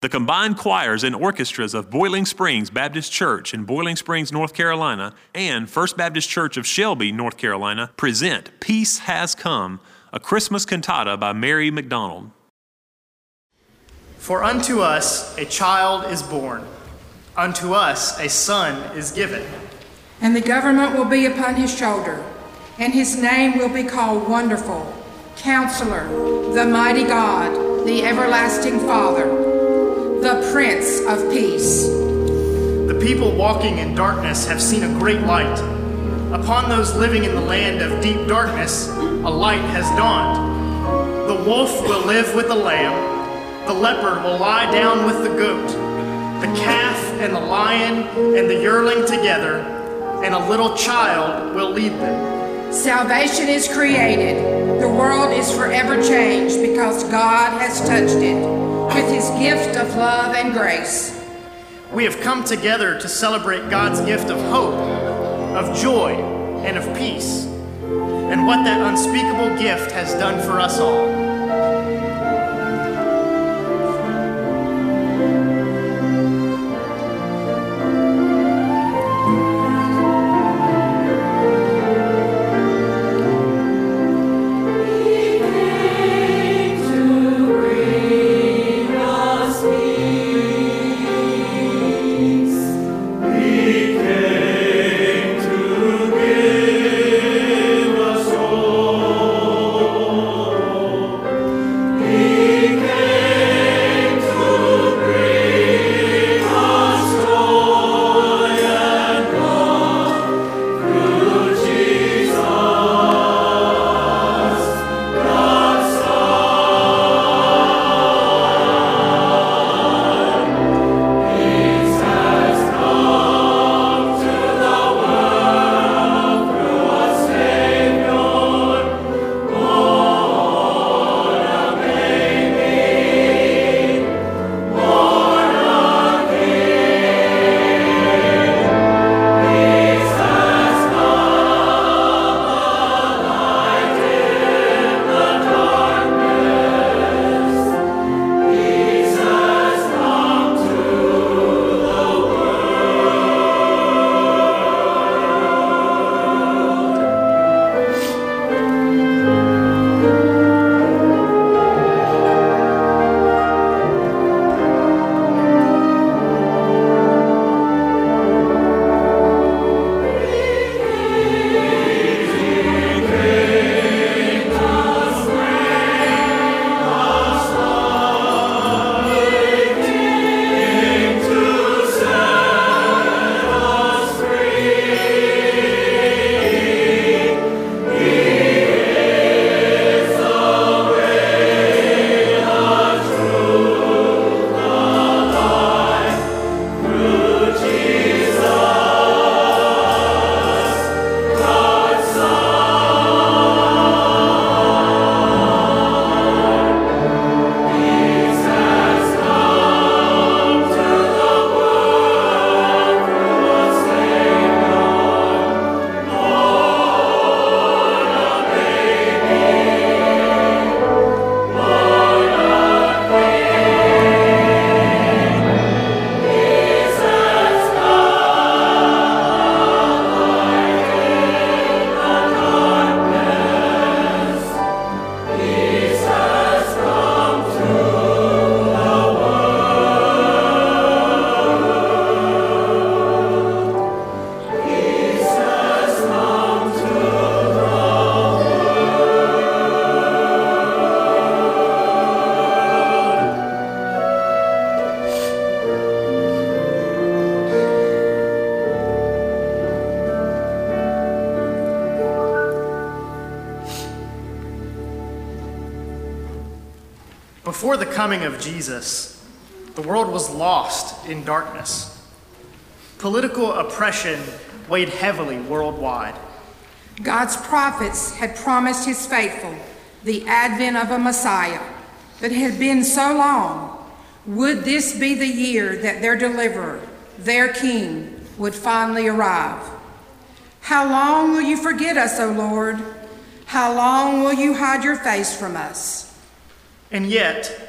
The combined choirs and orchestras of Boiling Springs Baptist Church in Boiling Springs, North Carolina, and First Baptist Church of Shelby, North Carolina, present Peace Has Come, a Christmas cantata by Mary McDonald. For unto us a child is born, unto us a son is given. And the government will be upon his shoulder, and his name will be called Wonderful, Counselor, the Mighty God, the Everlasting Father the Prince of Peace. The people walking in darkness have seen a great light. Upon those living in the land of deep darkness, a light has dawned. The wolf will live with the lamb, the leopard will lie down with the goat, the calf and the lion and the yearling together, and a little child will lead them. Salvation is created. The world is forever changed because God has touched it with his gift of love and grace. We have come together to celebrate God's gift of hope, of joy, and of peace, and what that unspeakable gift has done for us all. Coming of Jesus, the world was lost in darkness. Political oppression weighed heavily worldwide. God's prophets had promised his faithful the advent of a Messiah that had been so long. Would this be the year that their deliverer, their king, would finally arrive? How long will you forget us, O Lord? How long will you hide your face from us? And yet,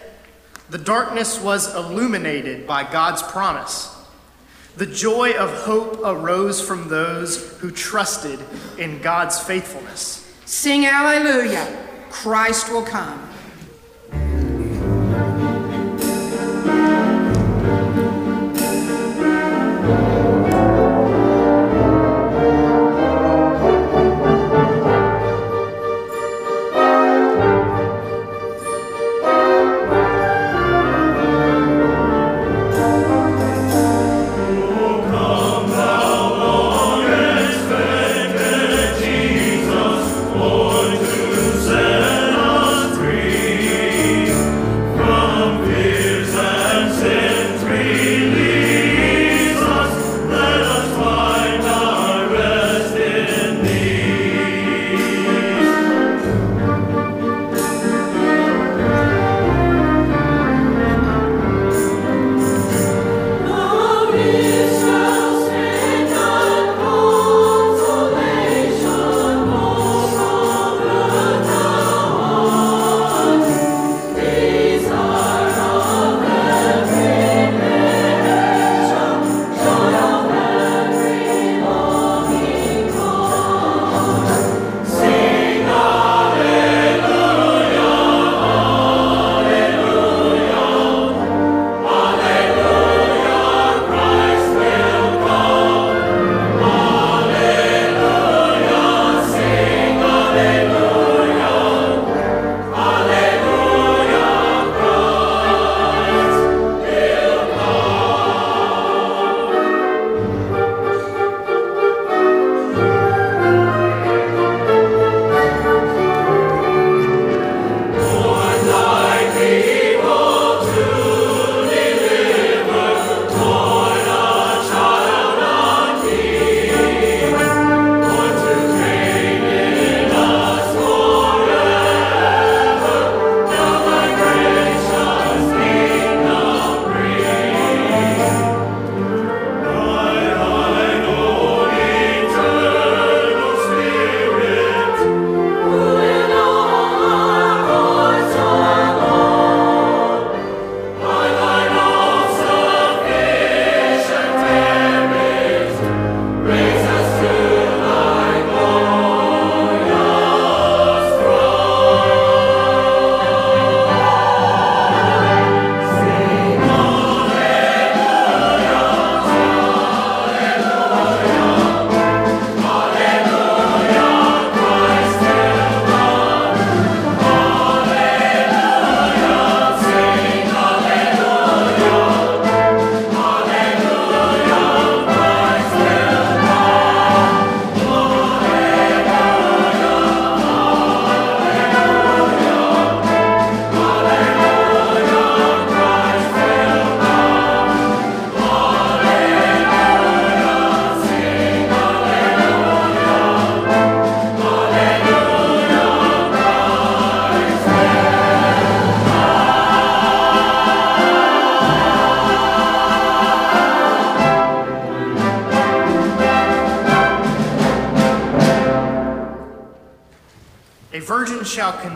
The darkness was illuminated by God's promise. The joy of hope arose from those who trusted in God's faithfulness. Sing Alleluia, Christ will come.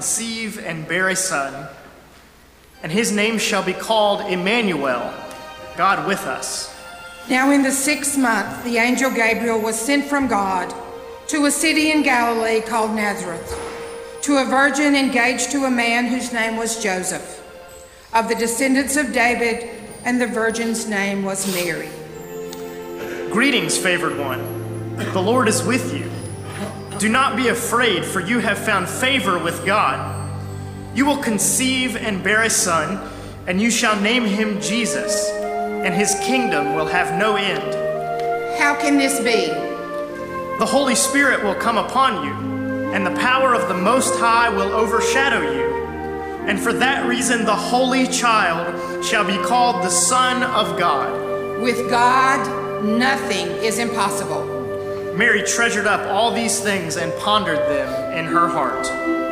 Conceive and bear a son, and his name shall be called Emmanuel, God with us. Now, in the sixth month, the angel Gabriel was sent from God to a city in Galilee called Nazareth, to a virgin engaged to a man whose name was Joseph, of the descendants of David, and the virgin's name was Mary. Greetings, favored one. The Lord is with you. Do not be afraid, for you have found favor with God. You will conceive and bear a son, and you shall name him Jesus, and his kingdom will have no end. How can this be? The Holy Spirit will come upon you, and the power of the Most High will overshadow you. And for that reason, the Holy Child shall be called the Son of God. With God, nothing is impossible. Mary treasured up all these things and pondered them in her heart.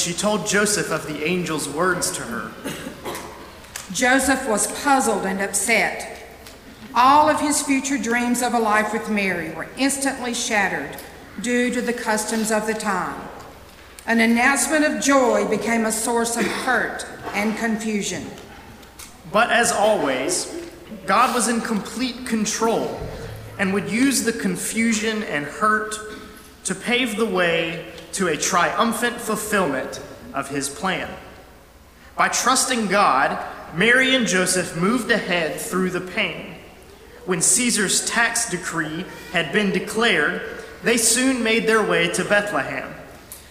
She told Joseph of the angel's words to her. Joseph was puzzled and upset. All of his future dreams of a life with Mary were instantly shattered due to the customs of the time. An announcement of joy became a source of hurt and confusion. But as always, God was in complete control and would use the confusion and hurt to pave the way to a triumphant fulfillment of his plan. By trusting God, Mary and Joseph moved ahead through the pain. When Caesar's tax decree had been declared, they soon made their way to Bethlehem.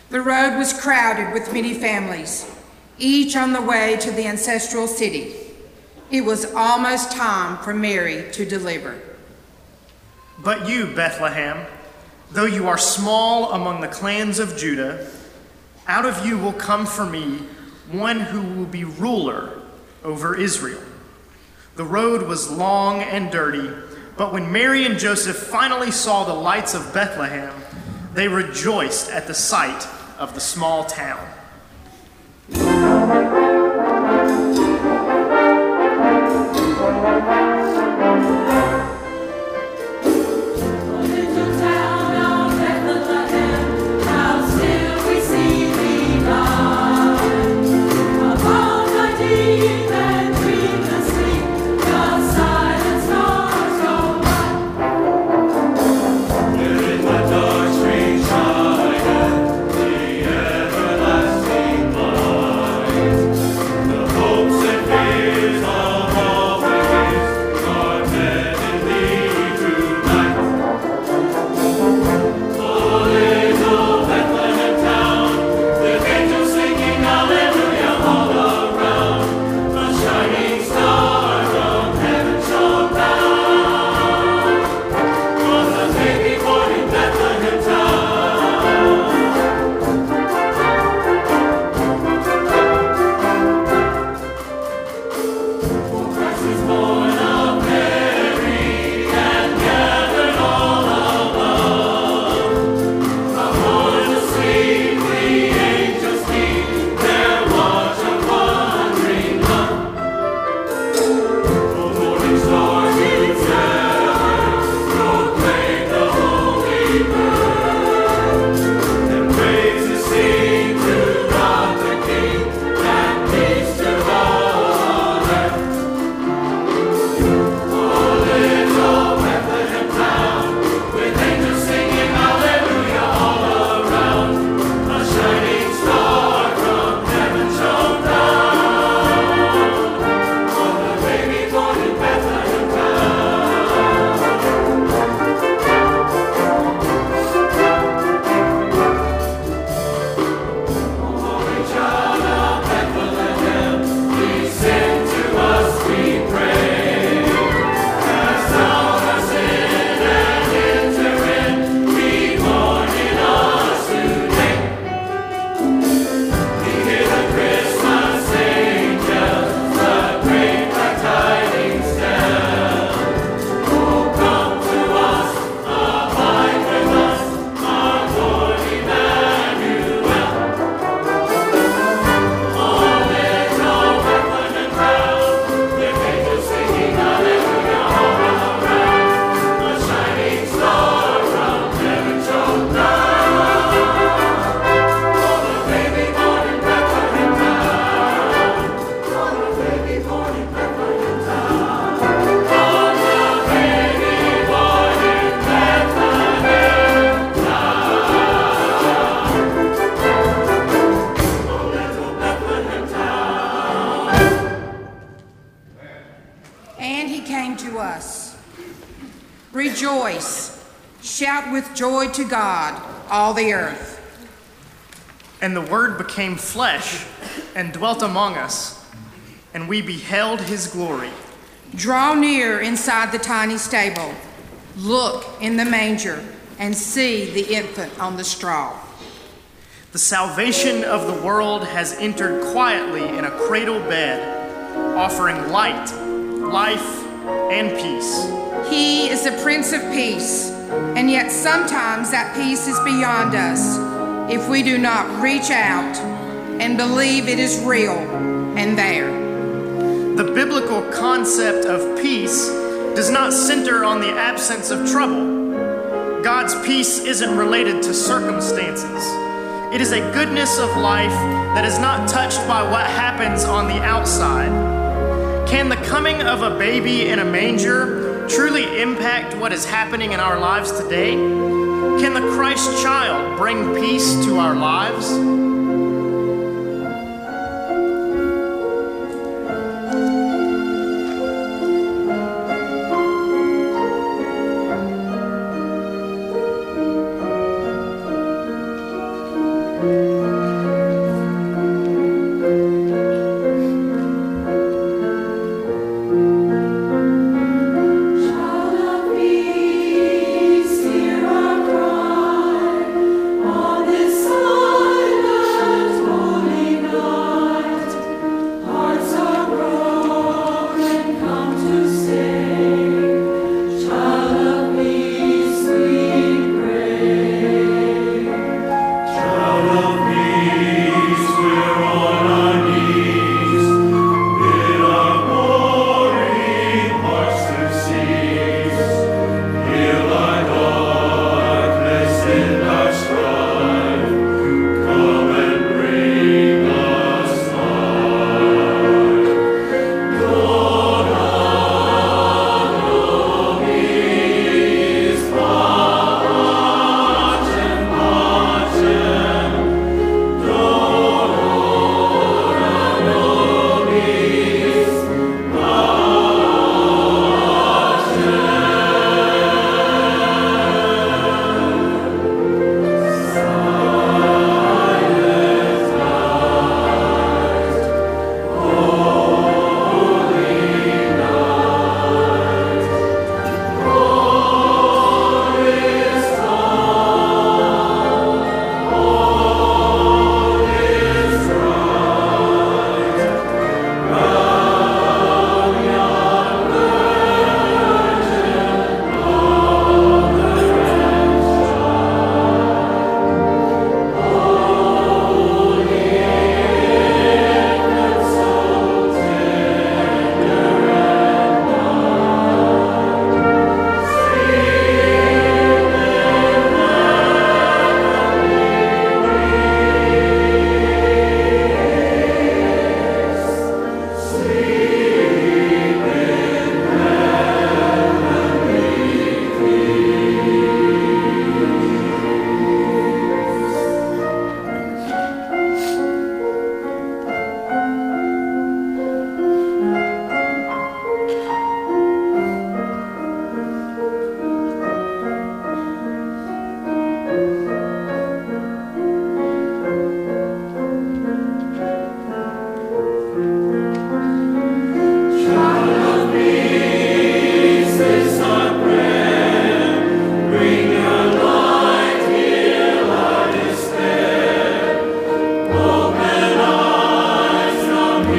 The road was crowded with many families, each on the way to the ancestral city. It was almost time for Mary to deliver. But you, Bethlehem, though you are small among the clans of Judah, out of you will come for me one who will be ruler over Israel. The road was long and dirty, but when Mary and Joseph finally saw the lights of Bethlehem, they rejoiced at the sight of the small town. Joy to God, all the earth. And the Word became flesh and dwelt among us, and we beheld his glory. Draw near inside the tiny stable, look in the manger, and see the infant on the straw. The salvation of the world has entered quietly in a cradle bed, offering light, life, and peace. He is the Prince of Peace. And yet sometimes that peace is beyond us if we do not reach out and believe it is real and there. The biblical concept of peace does not center on the absence of trouble. God's peace isn't related to circumstances. It is a goodness of life that is not touched by what happens on the outside. Can the coming of a baby in a manger truly impact what is happening in our lives today? Can the Christ child bring peace to our lives?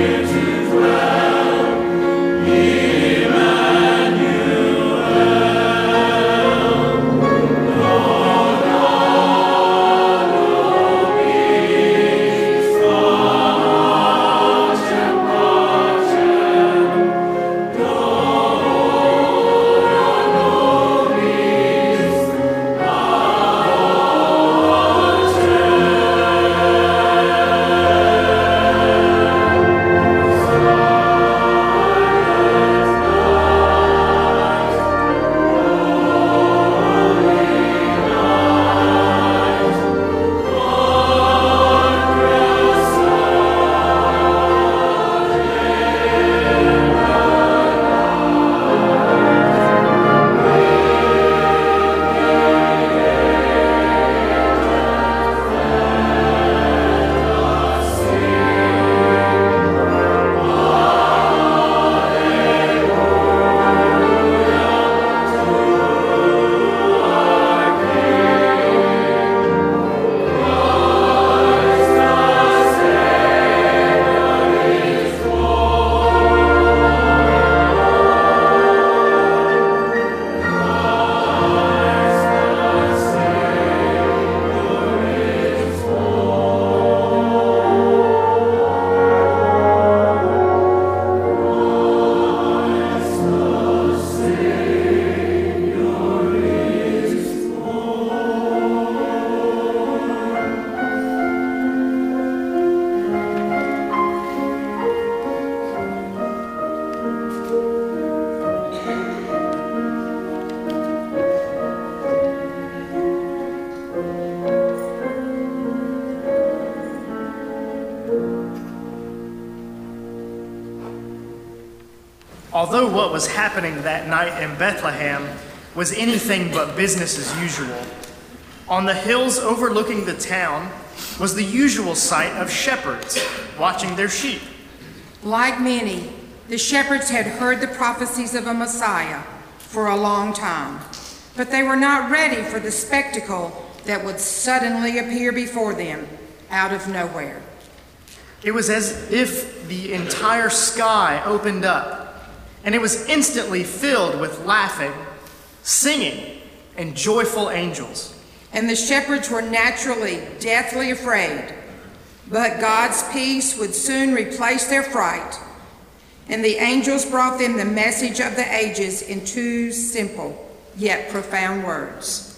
here to was happening that night in Bethlehem was anything but business as usual, on the hills overlooking the town was the usual sight of shepherds watching their sheep. Like many, the shepherds had heard the prophecies of a Messiah for a long time, but they were not ready for the spectacle that would suddenly appear before them out of nowhere. It was as if the entire sky opened up, and it was instantly filled with laughing, singing, and joyful angels. And the shepherds were naturally deathly afraid. But God's peace would soon replace their fright. And the angels brought them the message of the ages in two simple yet profound words.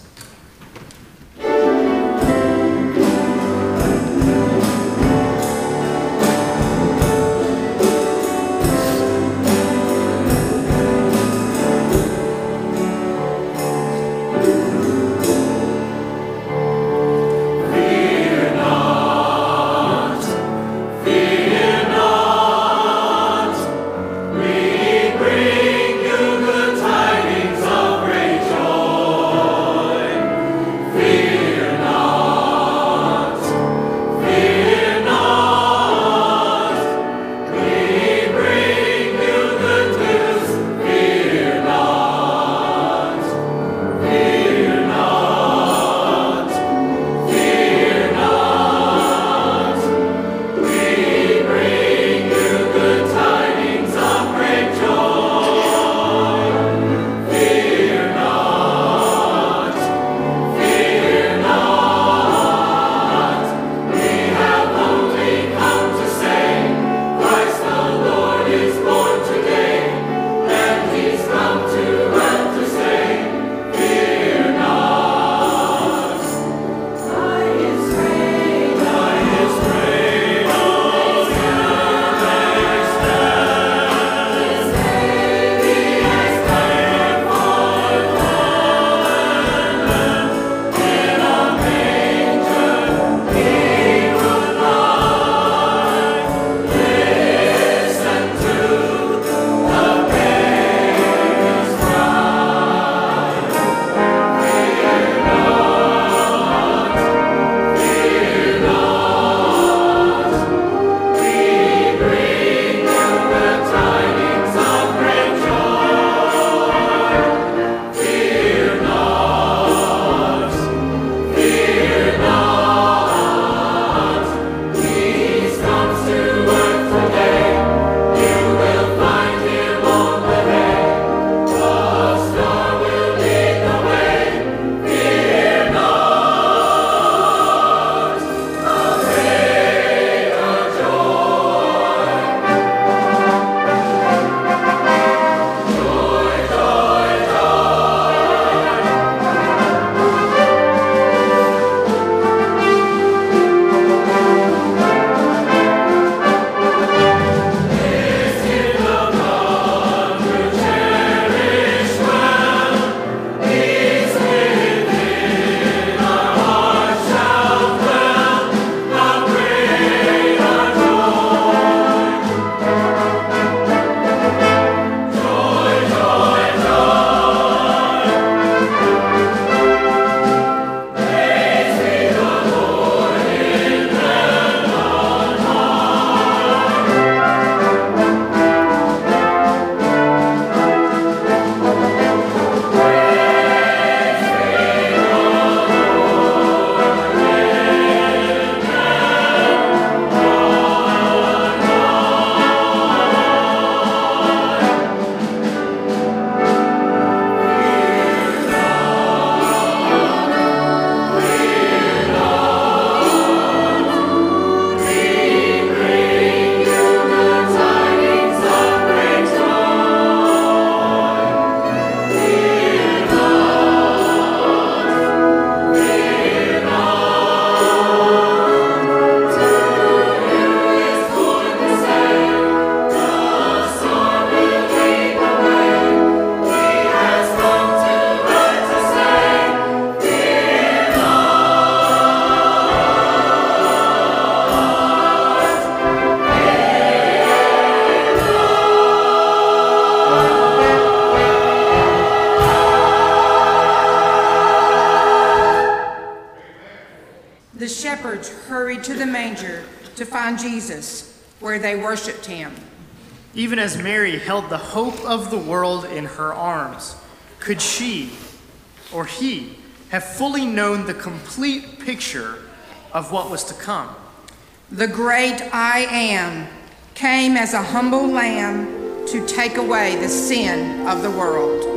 To find Jesus, where they worshiped him. Even as Mary held the hope of the world in her arms, could she or he have fully known the complete picture of what was to come? The great I am came as a humble lamb to take away the sin of the world.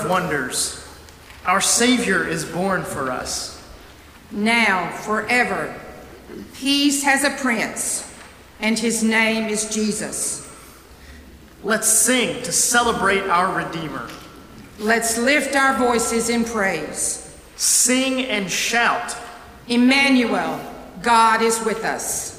Of wonders, our Savior is born for us. Now, forever, peace has a prince, and his name is Jesus. Let's sing to celebrate our Redeemer. Let's lift our voices in praise. Sing and shout. Emmanuel, God is with us.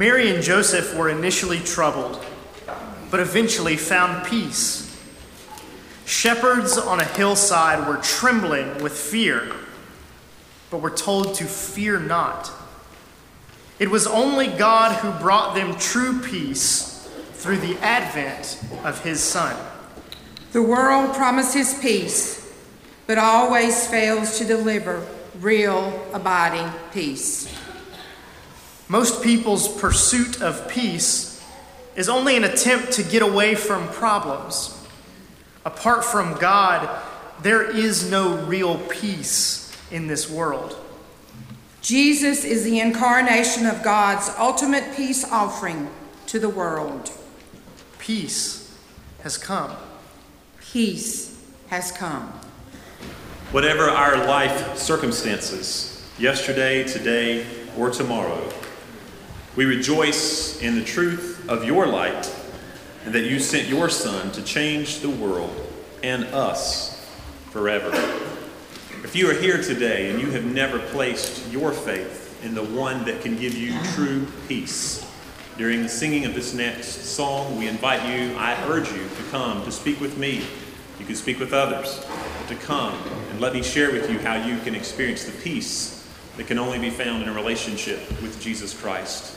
Mary and Joseph were initially troubled, but eventually found peace. Shepherds on a hillside were trembling with fear, but were told to fear not. It was only God who brought them true peace through the advent of his Son. The world promises peace, but always fails to deliver real, abiding peace. Most people's pursuit of peace is only an attempt to get away from problems. Apart from God, there is no real peace in this world. Jesus is the incarnation of God's ultimate peace offering to the world. Peace has come. Peace has come. Whatever our life circumstances, yesterday, today, or tomorrow, we rejoice in the truth of your light and that you sent your Son to change the world and us forever. If you are here today and you have never placed your faith in the one that can give you true peace, during the singing of this next song, we invite you, I urge you to come to speak with me. You can speak with others, to come and let me share with you how you can experience the peace that can only be found in a relationship with Jesus Christ.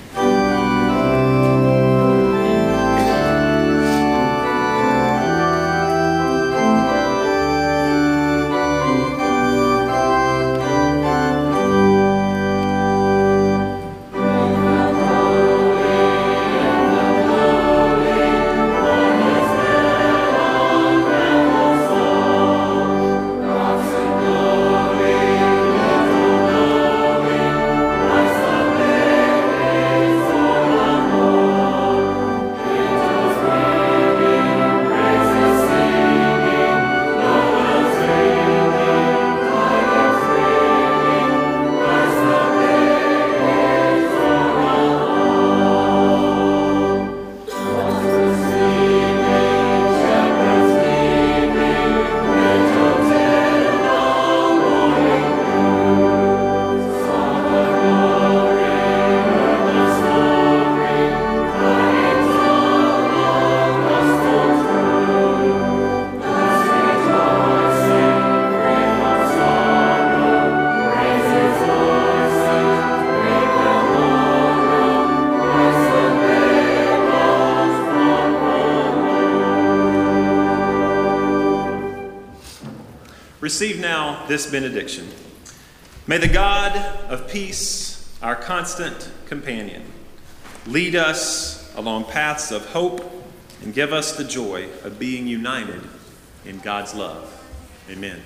Receive now this benediction. May the God of peace, our constant companion, lead us along paths of hope and give us the joy of being united in God's love. Amen.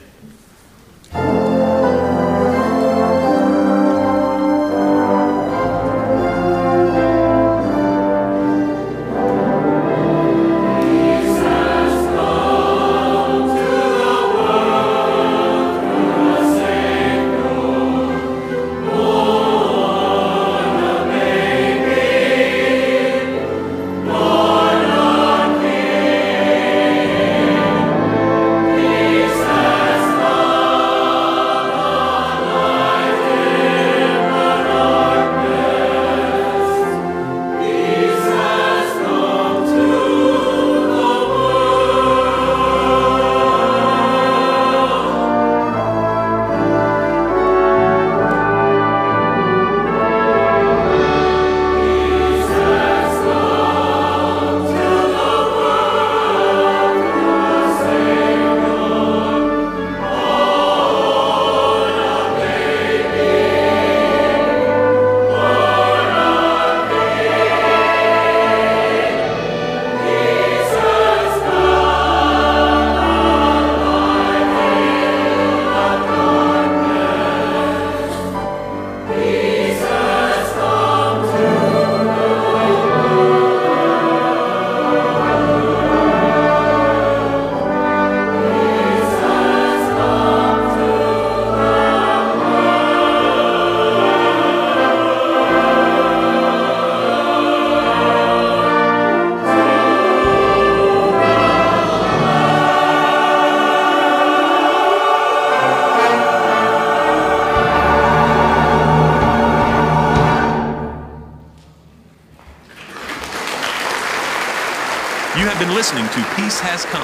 Peace Has Come,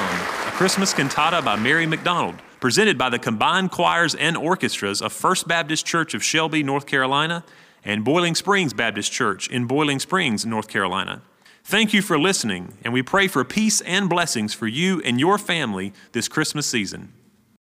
a Christmas cantata by Mary McDonald, presented by the combined choirs and orchestras of First Baptist Church of Shelby, North Carolina, and Boiling Springs Baptist Church in Boiling Springs, North Carolina. Thank you for listening, and we pray for peace and blessings for you and your family this Christmas season.